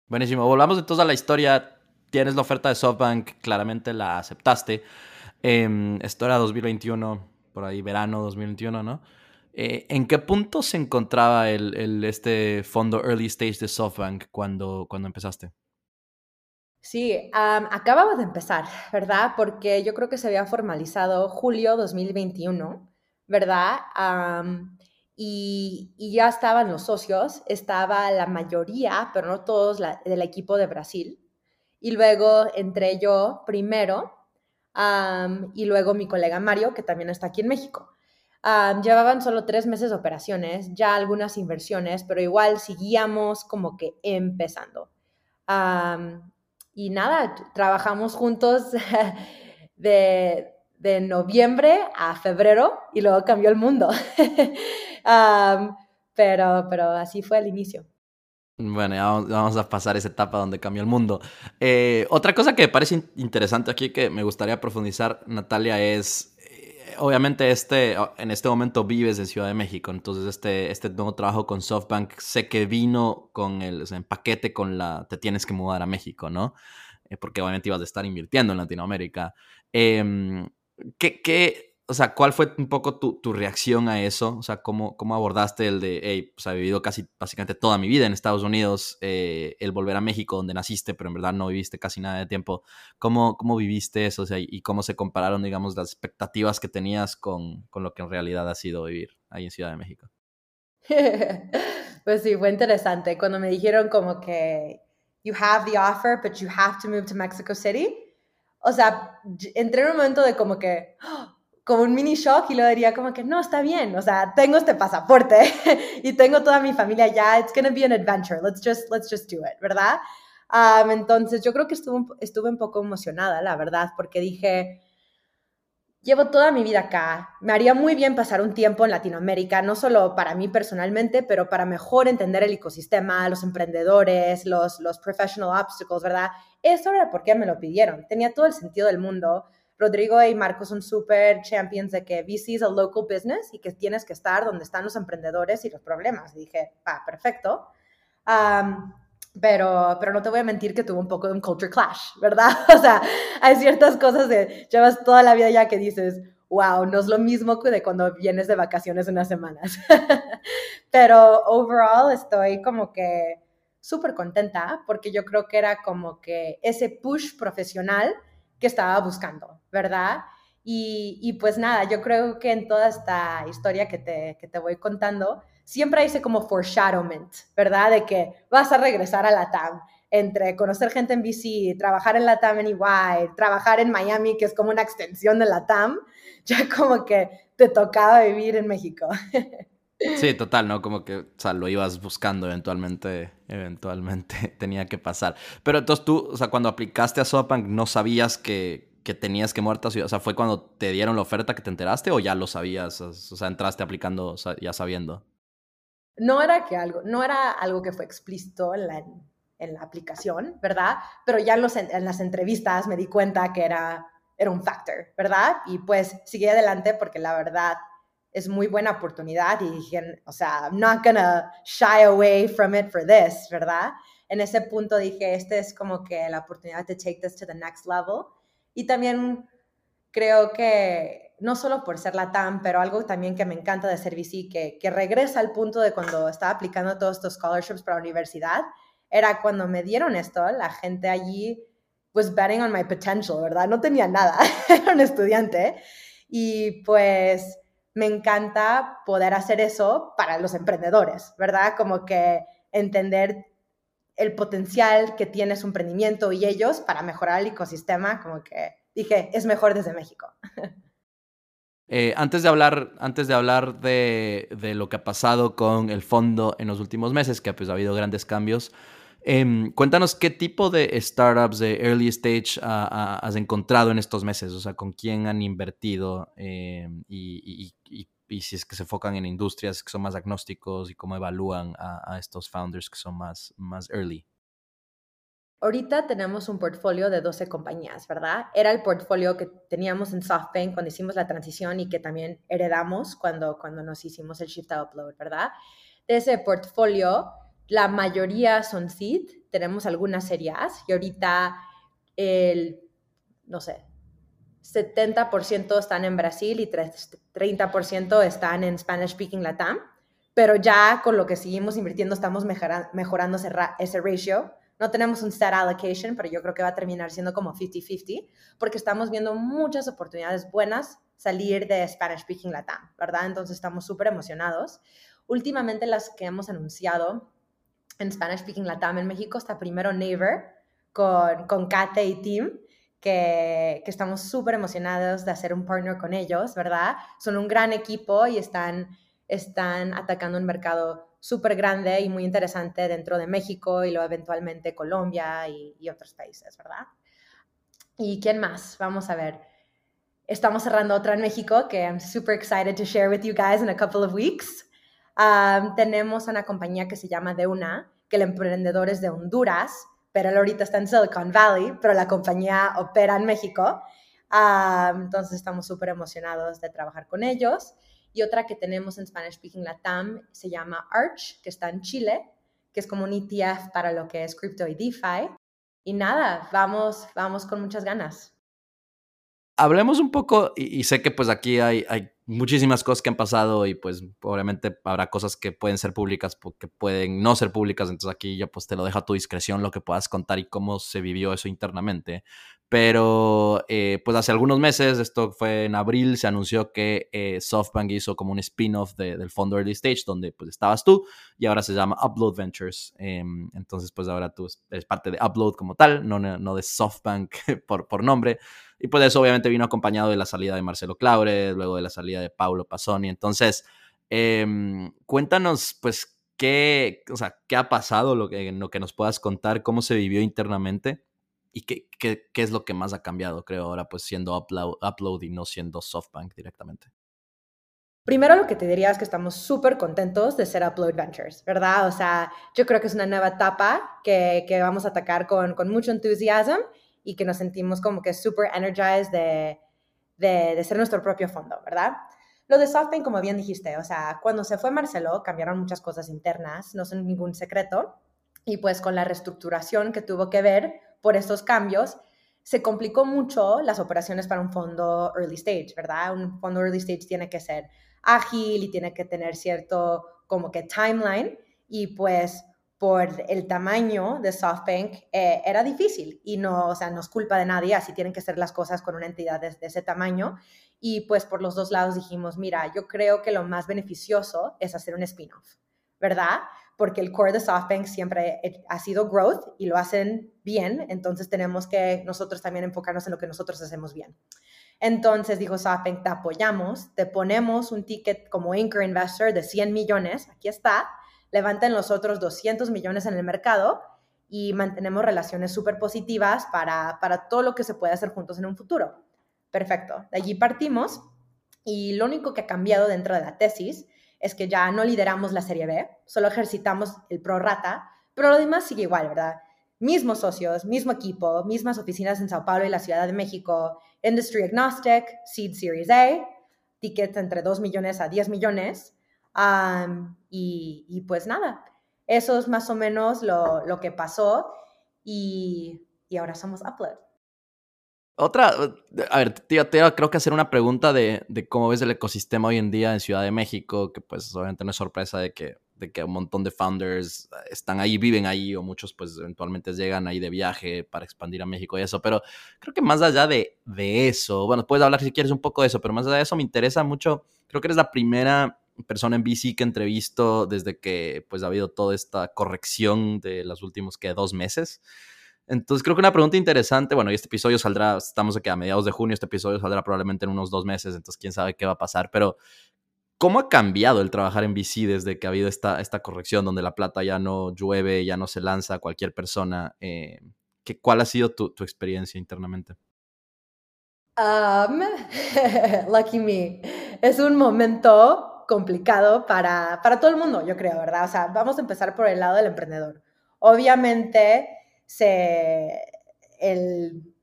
Buenísimo. Volvamos entonces a la historia. Tienes la oferta de SoftBank, claramente la aceptaste. Eh, esto era 2021, por ahí verano 2021, ¿no? Eh, ¿En qué punto se encontraba este fondo early stage de SoftBank cuando, cuando empezaste?
Sí, acababa de empezar, ¿verdad? Porque yo creo que se había formalizado julio 2021 ¿verdad? y, ya estaban los socios, estaba la mayoría, pero no todos, del equipo de Brasil. Y luego entré yo primero y luego mi colega Mario, que también está aquí en México. Llevaban solo tres meses de operaciones, ya algunas inversiones, pero igual seguíamos como que empezando. y nada, trabajamos juntos de, de noviembre a febrero y luego cambió el mundo. pero, pero así fue el inicio.
Bueno, ya vamos, a pasar esa etapa donde cambió el mundo. Eh, otra cosa que me parece interesante aquí que me gustaría profundizar, Natalia, es, obviamente este, en este momento vives en Ciudad de México, entonces este, este nuevo trabajo con SoftBank sé que vino con el, o paquete con la, te tienes que mudar a México, ¿no? Eh, porque obviamente ibas a estar invirtiendo en Latinoamérica. Eh, ¿Qué, o sea, ¿cuál fue un poco tu, tu, reacción a eso? O sea, ¿cómo, cómo abordaste el de, hey, pues he vivido casi básicamente toda mi vida en Estados Unidos, eh, el volver a México donde naciste, pero en verdad no viviste casi nada de tiempo. ¿Cómo, cómo viviste eso? O sea, y cómo se compararon, digamos, las expectativas que tenías con, con lo que en realidad ha sido vivir ahí en Ciudad de México?
pues sí, fue interesante. Cuando me dijeron como que you have the offer, but you have to move to Mexico City. O sea, entré en un momento de como que, como un mini shock y lo diría como que, no, está bien, o sea, tengo este pasaporte y tengo toda mi familia ya, it's to be an adventure, let's just, let's just do it, ¿verdad? Um, entonces yo creo que estuve, estuve un poco emocionada, la verdad, porque dije, Llevo toda mi vida acá. Me haría muy bien pasar un tiempo en Latinoamérica, no solo para mí personalmente, pero para mejor entender el ecosistema, los emprendedores, los, los professional obstacles, ¿verdad? Eso era porque me lo pidieron. Tenía todo el sentido del mundo. Rodrigo y Marcos son súper champions de que VC es a local business y que tienes que estar donde están los emprendedores y los problemas. Dije, ah, perfecto. Pero, pero no te voy a mentir que tuvo un poco de un culture clash, ¿verdad? O sea, hay ciertas cosas de, llevas toda la vida ya que dices, wow, no es lo mismo que de cuando vienes de vacaciones unas semanas. pero overall estoy como que súper contenta porque yo creo que era como que ese push profesional que estaba buscando, ¿verdad? Y, y pues nada, yo creo que en toda esta historia que te, que te voy contando, siempre hay ese como foreshadowment, ¿verdad? De que vas a regresar a la TAM entre conocer gente en BC, trabajar en la TAM en EY, trabajar en Miami, que es como una extensión de la TAM, ya como que te tocaba vivir en México.
Sí, total, ¿no? Como que, o sea, lo ibas buscando eventualmente, eventualmente tenía que pasar. Pero entonces tú, o sea, cuando aplicaste a SoftBank, ¿no sabías que, que tenías que muerta ciudad? O sea, ¿fue cuando te dieron la oferta que te enteraste o ya lo sabías? O sea, entraste aplicando ya sabiendo
no era que algo, no era algo que fue explícito en la, en la aplicación, ¿verdad? Pero ya en, en, las entrevistas me di cuenta que era, era un factor, ¿verdad? Y pues seguí adelante porque la verdad es muy buena oportunidad y dije, o sea, I'm not gonna shy away from it for this, ¿verdad? En ese punto dije, este es como que la oportunidad de take this to the next level. Y también creo que no solo por ser la TAM, pero algo también que me encanta de ser que, que regresa al punto de cuando estaba aplicando todos estos scholarships para universidad, era cuando me dieron esto, la gente allí was betting on my potential, ¿verdad? No tenía nada, era un estudiante. Y pues me encanta poder hacer eso para los emprendedores, ¿verdad? Como que entender el potencial que tiene su emprendimiento y ellos para mejorar el ecosistema, como que dije, es mejor desde México.
Eh, antes de hablar, antes de, hablar de, lo que ha pasado con el fondo en los últimos meses, que pues, ha habido grandes cambios, em, cuéntanos qué tipo de startups de early stage has encontrado en estos meses, o sea, con quién han invertido em, y, si es que se enfocan en industrias que son más agnósticos y cómo evalúan a, estos founders que son más, más early.
Ahorita tenemos un portfolio de 12 compañías, ¿verdad? Era el portfolio que teníamos en SoftBank cuando hicimos la transición y que también heredamos cuando, cuando nos hicimos el Shift to Upload, ¿verdad? De ese portfolio, la mayoría son seed, tenemos algunas serias y ahorita el, no sé, 70% están en Brasil y 30% están en Spanish Speaking Latam, pero ya con lo que seguimos invirtiendo estamos mejorando ese, ese ratio no tenemos un set allocation, pero yo creo que va a terminar siendo como 50-50, porque estamos viendo muchas oportunidades buenas salir de Spanish Speaking Latam, ¿verdad? Entonces estamos súper emocionados. Últimamente las que hemos anunciado en Spanish Speaking Latam en México está primero Neighbor con, con Kate y Tim, que, que estamos súper emocionados de hacer un partner con ellos, ¿verdad? Son un gran equipo y están, están atacando un mercado súper grande y muy interesante dentro de México y luego eventualmente Colombia y, otros países, ¿verdad? ¿Y quién más? Vamos a ver. Estamos cerrando otra en México que I'm super excited to share with you guys in a couple of weeks. Um, tenemos una compañía que se llama Deuna, que el emprendedor es de Honduras, pero él ahorita está en Silicon Valley, pero la compañía opera en México. Um, entonces estamos súper emocionados de trabajar con ellos y otra que tenemos en Spanish Speaking Latam se llama Arch, que está en Chile, que es como un ETF para lo que es crypto y DeFi. Y nada, vamos, vamos con muchas ganas.
hablemos un poco, y, sé que pues aquí hay, hay muchísimas cosas que han pasado y pues obviamente habrá cosas que pueden ser públicas, que pueden no ser públicas, entonces aquí yo pues te lo dejo a tu discreción lo que puedas contar y cómo se vivió eso internamente. Pero eh, pues hace algunos meses, esto fue en abril, se anunció que eh, SoftBank hizo como un spin-off del fondo Early Stage donde pues estabas tú y ahora se llama Upload Ventures. Em, entonces pues ahora tú eres parte de Upload como tal, no, no de SoftBank por, por nombre. Y pues eso obviamente vino acompañado de la salida de Marcelo Claure, luego de la salida de Paulo Pasoni. Entonces, em, cuéntanos pues qué, o sea, qué ha pasado, lo que, lo que nos puedas contar, cómo se vivió internamente y qué, qué, qué, es lo que más ha cambiado, creo, ahora pues siendo upload, y no siendo SoftBank directamente.
Primero lo que te diría es que estamos súper contentos de ser Upload Ventures, ¿verdad? O sea, yo creo que es una nueva etapa que, que vamos a atacar con, con mucho entusiasmo y que nos sentimos como que súper energized de, de, de ser nuestro propio fondo, ¿verdad? Lo de SoftBank, como bien dijiste, o sea, cuando se fue Marcelo cambiaron muchas cosas internas, no son ningún secreto, y pues con la reestructuración que tuvo que ver por estos cambios, se complicó mucho las operaciones para un fondo early stage, ¿verdad? Un fondo early stage tiene que ser ágil y tiene que tener cierto como que timeline y pues por el tamaño de SoftBank eh, era difícil y no, o sea, no es culpa de nadie, así tienen que ser las cosas con una entidad de, de ese tamaño y pues por los dos lados dijimos, mira, yo creo que lo más beneficioso es hacer un spin-off, ¿verdad? porque el core de SoftBank siempre ha sido growth y lo hacen bien, entonces tenemos que nosotros también enfocarnos en lo que nosotros hacemos bien. Entonces dijo SoftBank, te apoyamos, te ponemos un ticket como anchor investor de 100 millones, aquí está, levanten los otros 200 millones en el mercado y mantenemos relaciones súper positivas para, para todo lo que se puede hacer juntos en un futuro. Perfecto, de allí partimos y lo único que ha cambiado dentro de la tesis es que ya no lideramos la Serie B, solo ejercitamos el pro rata, pero lo demás sigue igual, ¿verdad? Mismos socios, mismo equipo, mismas oficinas en Sao Paulo y la Ciudad de México, Industry Agnostic, Seed Series A, tickets entre 2 millones a 10 millones. Y, y, pues nada, eso es más o menos lo, lo que pasó y, y ahora somos Upload.
Otra, a ver, tío, creo que hacer una pregunta de, de, cómo ves el ecosistema hoy en día en Ciudad de México, que pues obviamente no es sorpresa de que, de que un montón de founders están ahí, viven ahí, o muchos pues eventualmente llegan ahí de viaje para expandir a México y eso, pero creo que más allá de, de eso, bueno, puedes hablar si quieres un poco de eso, pero más allá de eso me interesa mucho, creo que eres la primera persona en VC que entrevisto desde que pues ha habido toda esta corrección de los últimos que dos meses. Entonces creo que una pregunta interesante, bueno, este episodio saldrá, estamos aquí a mediados de junio, este episodio saldrá probablemente en unos dos meses, entonces quién sabe qué va a pasar, pero ¿cómo ha cambiado el trabajar en VC desde que ha habido esta, esta corrección donde la plata ya no llueve, ya no se lanza a cualquier persona? Eh, ¿Cuál ha sido tu, tu experiencia internamente?
Um, lucky me. Es un momento complicado para, para todo el mundo, yo creo, ¿verdad? O sea, vamos a empezar por el lado del emprendedor. Obviamente, se, el,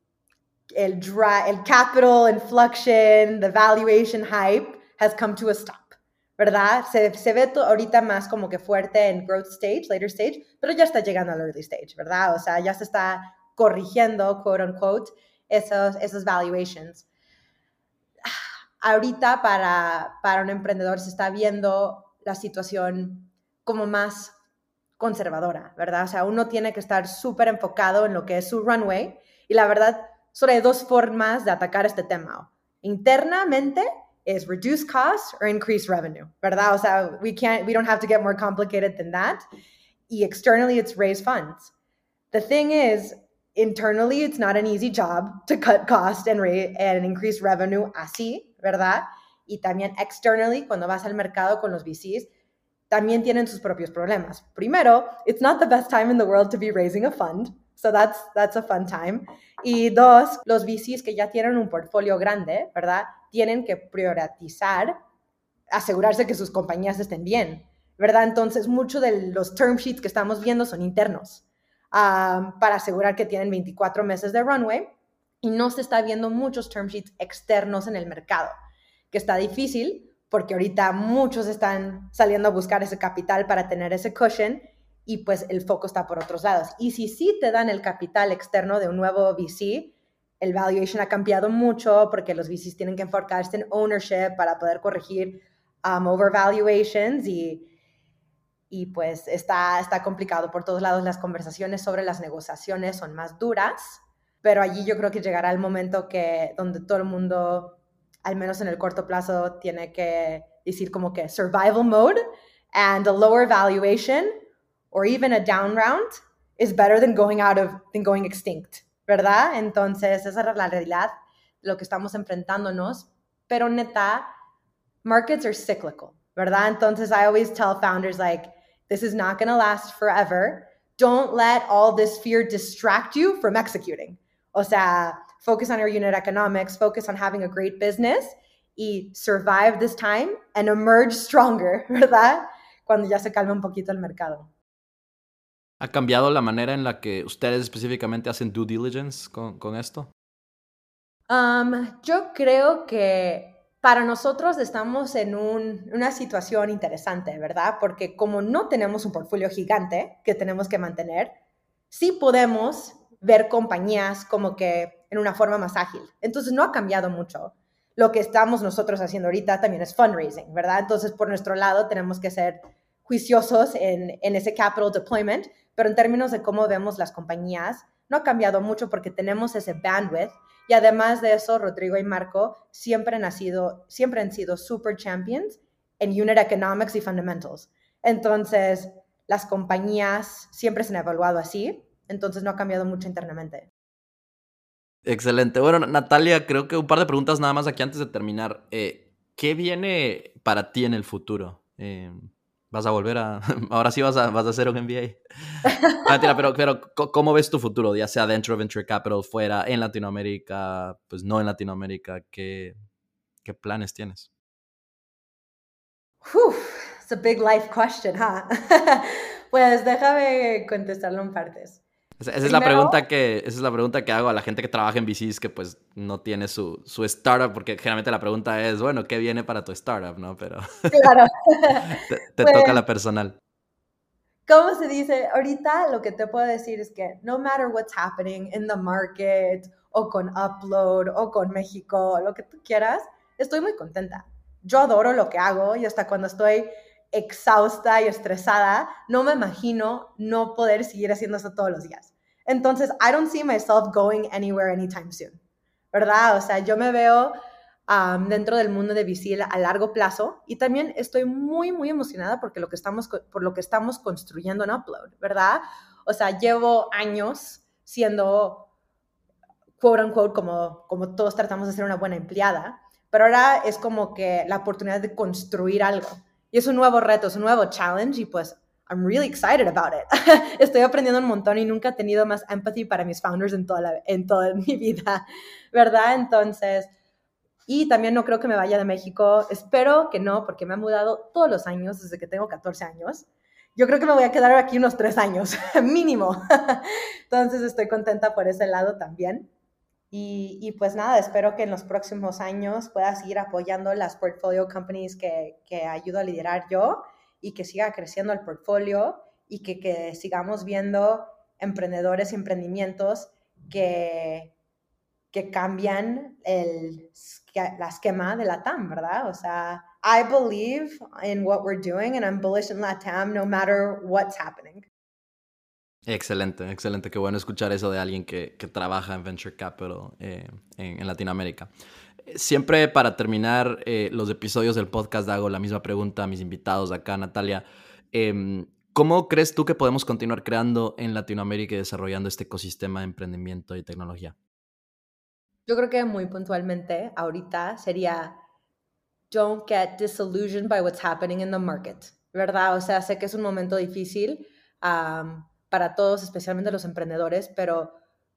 el, dry, el capital inflection, the valuation hype has come to a stop, ¿verdad? Se, se ve ahorita más como que fuerte en growth stage, later stage, pero ya está llegando al early stage, ¿verdad? O sea, ya se está corrigiendo, quote unquote, esos, esos valuations. Ahorita para, para un emprendedor se está viendo la situación como más conservadora, ¿verdad? O sea, uno tiene que estar súper enfocado en lo que es su runway y la verdad, solo hay dos formas de atacar este tema. Internamente es reduce cost or increase revenue, ¿verdad? O sea, we can't, we don't have to get more complicated than that. Y externally, it's raise funds. The thing is, internally, it's not an easy job to cut cost and, and increase revenue así, ¿verdad? Y también externally, cuando vas al mercado con los VCs, también tienen sus propios problemas. Primero, it's not the best time in the world to be raising a fund. So that's, that's a fun time. Y dos, los VCs que ya tienen un portfolio grande, ¿verdad? Tienen que priorizar, asegurarse que sus compañías estén bien, ¿verdad? Entonces, muchos de los term sheets que estamos viendo son internos um, para asegurar que tienen 24 meses de runway y no se está viendo muchos term sheets externos en el mercado, que está difícil porque ahorita muchos están saliendo a buscar ese capital para tener ese cushion y pues el foco está por otros lados. Y si sí te dan el capital externo de un nuevo VC, el valuation ha cambiado mucho porque los VCs tienen que enfocarse en ownership para poder corregir um, overvaluations y, y pues está, está complicado por todos lados. Las conversaciones sobre las negociaciones son más duras, pero allí yo creo que llegará el momento que donde todo el mundo, al menos en el corto plazo, tiene que decir como que survival mode and a lower valuation or even a down round is better than going out of than going extinct. ¿verdad? Entonces, esa es la realidad lo que estamos enfrentándonos, pero neta, markets are cyclical, ¿verdad? Entonces, I always tell founders like, this is not going to last forever. Don't let all this fear distract you from executing. O sea, focus on your unit economics, focus on having a great business y survive this time and emerge stronger, ¿verdad? Cuando ya se calme un poquito el mercado.
¿Ha cambiado la manera en la que ustedes específicamente hacen due diligence con, esto?
Um, yo creo que para nosotros estamos en una situación interesante, ¿verdad? Porque como no tenemos un portfolio gigante que tenemos que mantener, sí podemos ver compañías como que en una forma más ágil. Entonces no ha cambiado mucho. Lo que estamos nosotros haciendo ahorita también es fundraising, ¿verdad? Entonces por nuestro lado tenemos que ser juiciosos en, en ese capital deployment, pero en términos de cómo vemos las compañías, no ha cambiado mucho porque tenemos ese bandwidth y además de eso, Rodrigo y Marco siempre han sido, siempre han sido super champions en unit economics y fundamentals. Entonces, las compañías siempre se han evaluado así, entonces no ha cambiado mucho internamente.
Excelente. Bueno, Natalia, creo que un par de preguntas nada más aquí antes de terminar. Eh, ¿Qué viene para ti en el futuro? Eh, vas a volver a. Ahora sí vas a, vas a hacer un MBA. Mentira, pero, pero ¿cómo ves tu futuro? Ya sea dentro de Venture Capital, fuera, en Latinoamérica, pues no en Latinoamérica. ¿Qué, qué planes tienes?
Uf, it's a big life question, huh? pues déjame contestarlo en partes.
Esa, es la pregunta que, esa es la pregunta que hago a la gente que trabaja en VCs que pues no tiene su, su startup, porque generalmente la pregunta es, bueno, ¿qué viene para tu startup? ¿no? Pero
claro.
te, toca pues la personal.
¿Cómo se dice? Ahorita lo que te puedo decir es que no matter what's happening in the market o con Upload o con México, lo que tú quieras, estoy muy contenta. Yo adoro lo que hago y hasta cuando estoy exhausta y estresada, no me imagino no poder seguir haciendo eso todos los días. Entonces, I don't see myself going anywhere anytime soon, ¿verdad? O sea, yo me veo um, dentro del mundo de Visil a largo plazo y también estoy muy, muy emocionada porque lo que estamos, por lo que estamos construyendo en Upload, ¿verdad? O sea, llevo años siendo, quote unquote, como, como todos tratamos de ser una buena empleada, pero ahora es como que la oportunidad de construir algo y es un nuevo reto, es un nuevo challenge y pues I'm really excited about it. Estoy aprendiendo un montón y nunca he tenido más empathy para mis founders en toda, en toda mi vida, ¿verdad? Entonces, y también no creo que me vaya de México. Espero que no, porque me he mudado todos los años desde que tengo 14 años. Yo creo que me voy a quedar aquí unos tres años, mínimo. Entonces, estoy contenta por ese lado también. Y, pues nada, espero que en los próximos años pueda seguir apoyando las portfolio companies que, que ayudo a liderar yo y que siga creciendo el portfolio y que, que sigamos viendo emprendedores y emprendimientos que, que cambian el la esquema de la TAM, ¿verdad? O sea, I believe in what we're doing and I'm bullish in LATAM no matter what's happening.
Excelente, excelente. Qué bueno escuchar eso de alguien que, trabaja en Venture Capital eh, en, Latinoamérica. Siempre para terminar eh, los episodios del podcast hago la misma pregunta a mis invitados acá, Natalia. Em, ¿Cómo crees tú que podemos continuar creando en Latinoamérica y desarrollando este ecosistema de emprendimiento y tecnología?
Yo creo que muy puntualmente ahorita sería don't get disillusioned by what's happening in the market, ¿verdad? O sea, sé que es un momento difícil para todos, especialmente los emprendedores, pero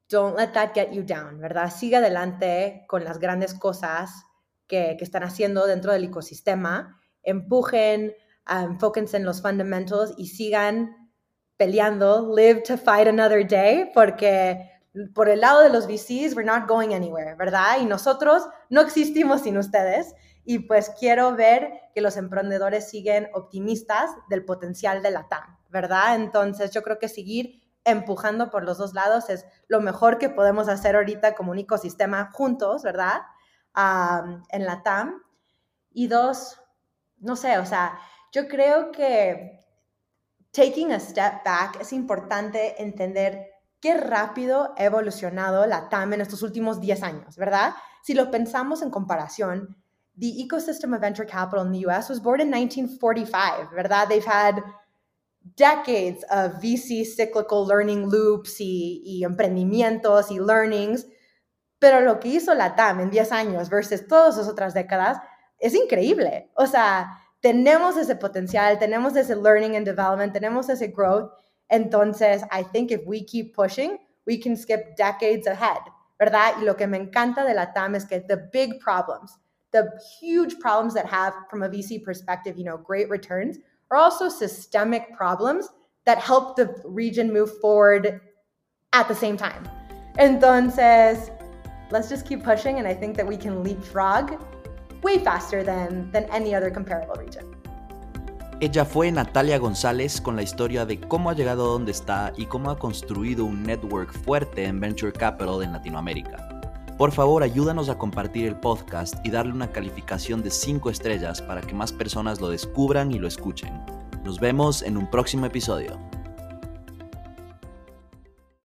don't let that get you down, ¿verdad? Sigue adelante con las grandes cosas que, que están haciendo dentro del ecosistema, empujen, um, enfóquense en los fundamentals y sigan peleando, live to fight another day, porque por el lado de los VCs, we're not going anywhere, ¿verdad? Y nosotros no existimos sin ustedes. Y pues quiero ver que los emprendedores siguen optimistas del potencial de la TAM, ¿verdad? Entonces yo creo que seguir empujando por los dos lados es lo mejor que podemos hacer ahorita como un ecosistema juntos, ¿verdad? en la TAM. Y dos, no sé, o sea, yo creo que taking a step back es importante entender qué rápido ha evolucionado la TAM en estos últimos 10 años, ¿verdad? Si lo pensamos en comparación, the ecosystem of venture capital in the US was born in 1945, ¿verdad? They've had decades of VC cyclical learning loops y, y emprendimientos y learnings, pero lo que hizo la TAM en 10 años versus todas las otras décadas es increíble. O sea, tenemos ese potencial, tenemos ese learning and development, tenemos ese growth. Entonces, I think if we keep pushing, we can skip decades ahead, ¿verdad? Y lo que me encanta de la TAM es que the big problems, the huge problems that have, from a VC perspective, you know, great returns, are also systemic problems that help the region move forward at the same time. Entonces, let's just keep pushing, and I think that we can leapfrog way faster than, than any other comparable region.
Ella fue Natalia González con la historia de cómo ha llegado a donde está y cómo ha construido un network fuerte en Venture Capital en Latinoamérica. Por favor, ayúdanos a compartir el podcast y darle una calificación de 5 estrellas para que más personas lo descubran y lo escuchen. Nos vemos en un próximo episodio.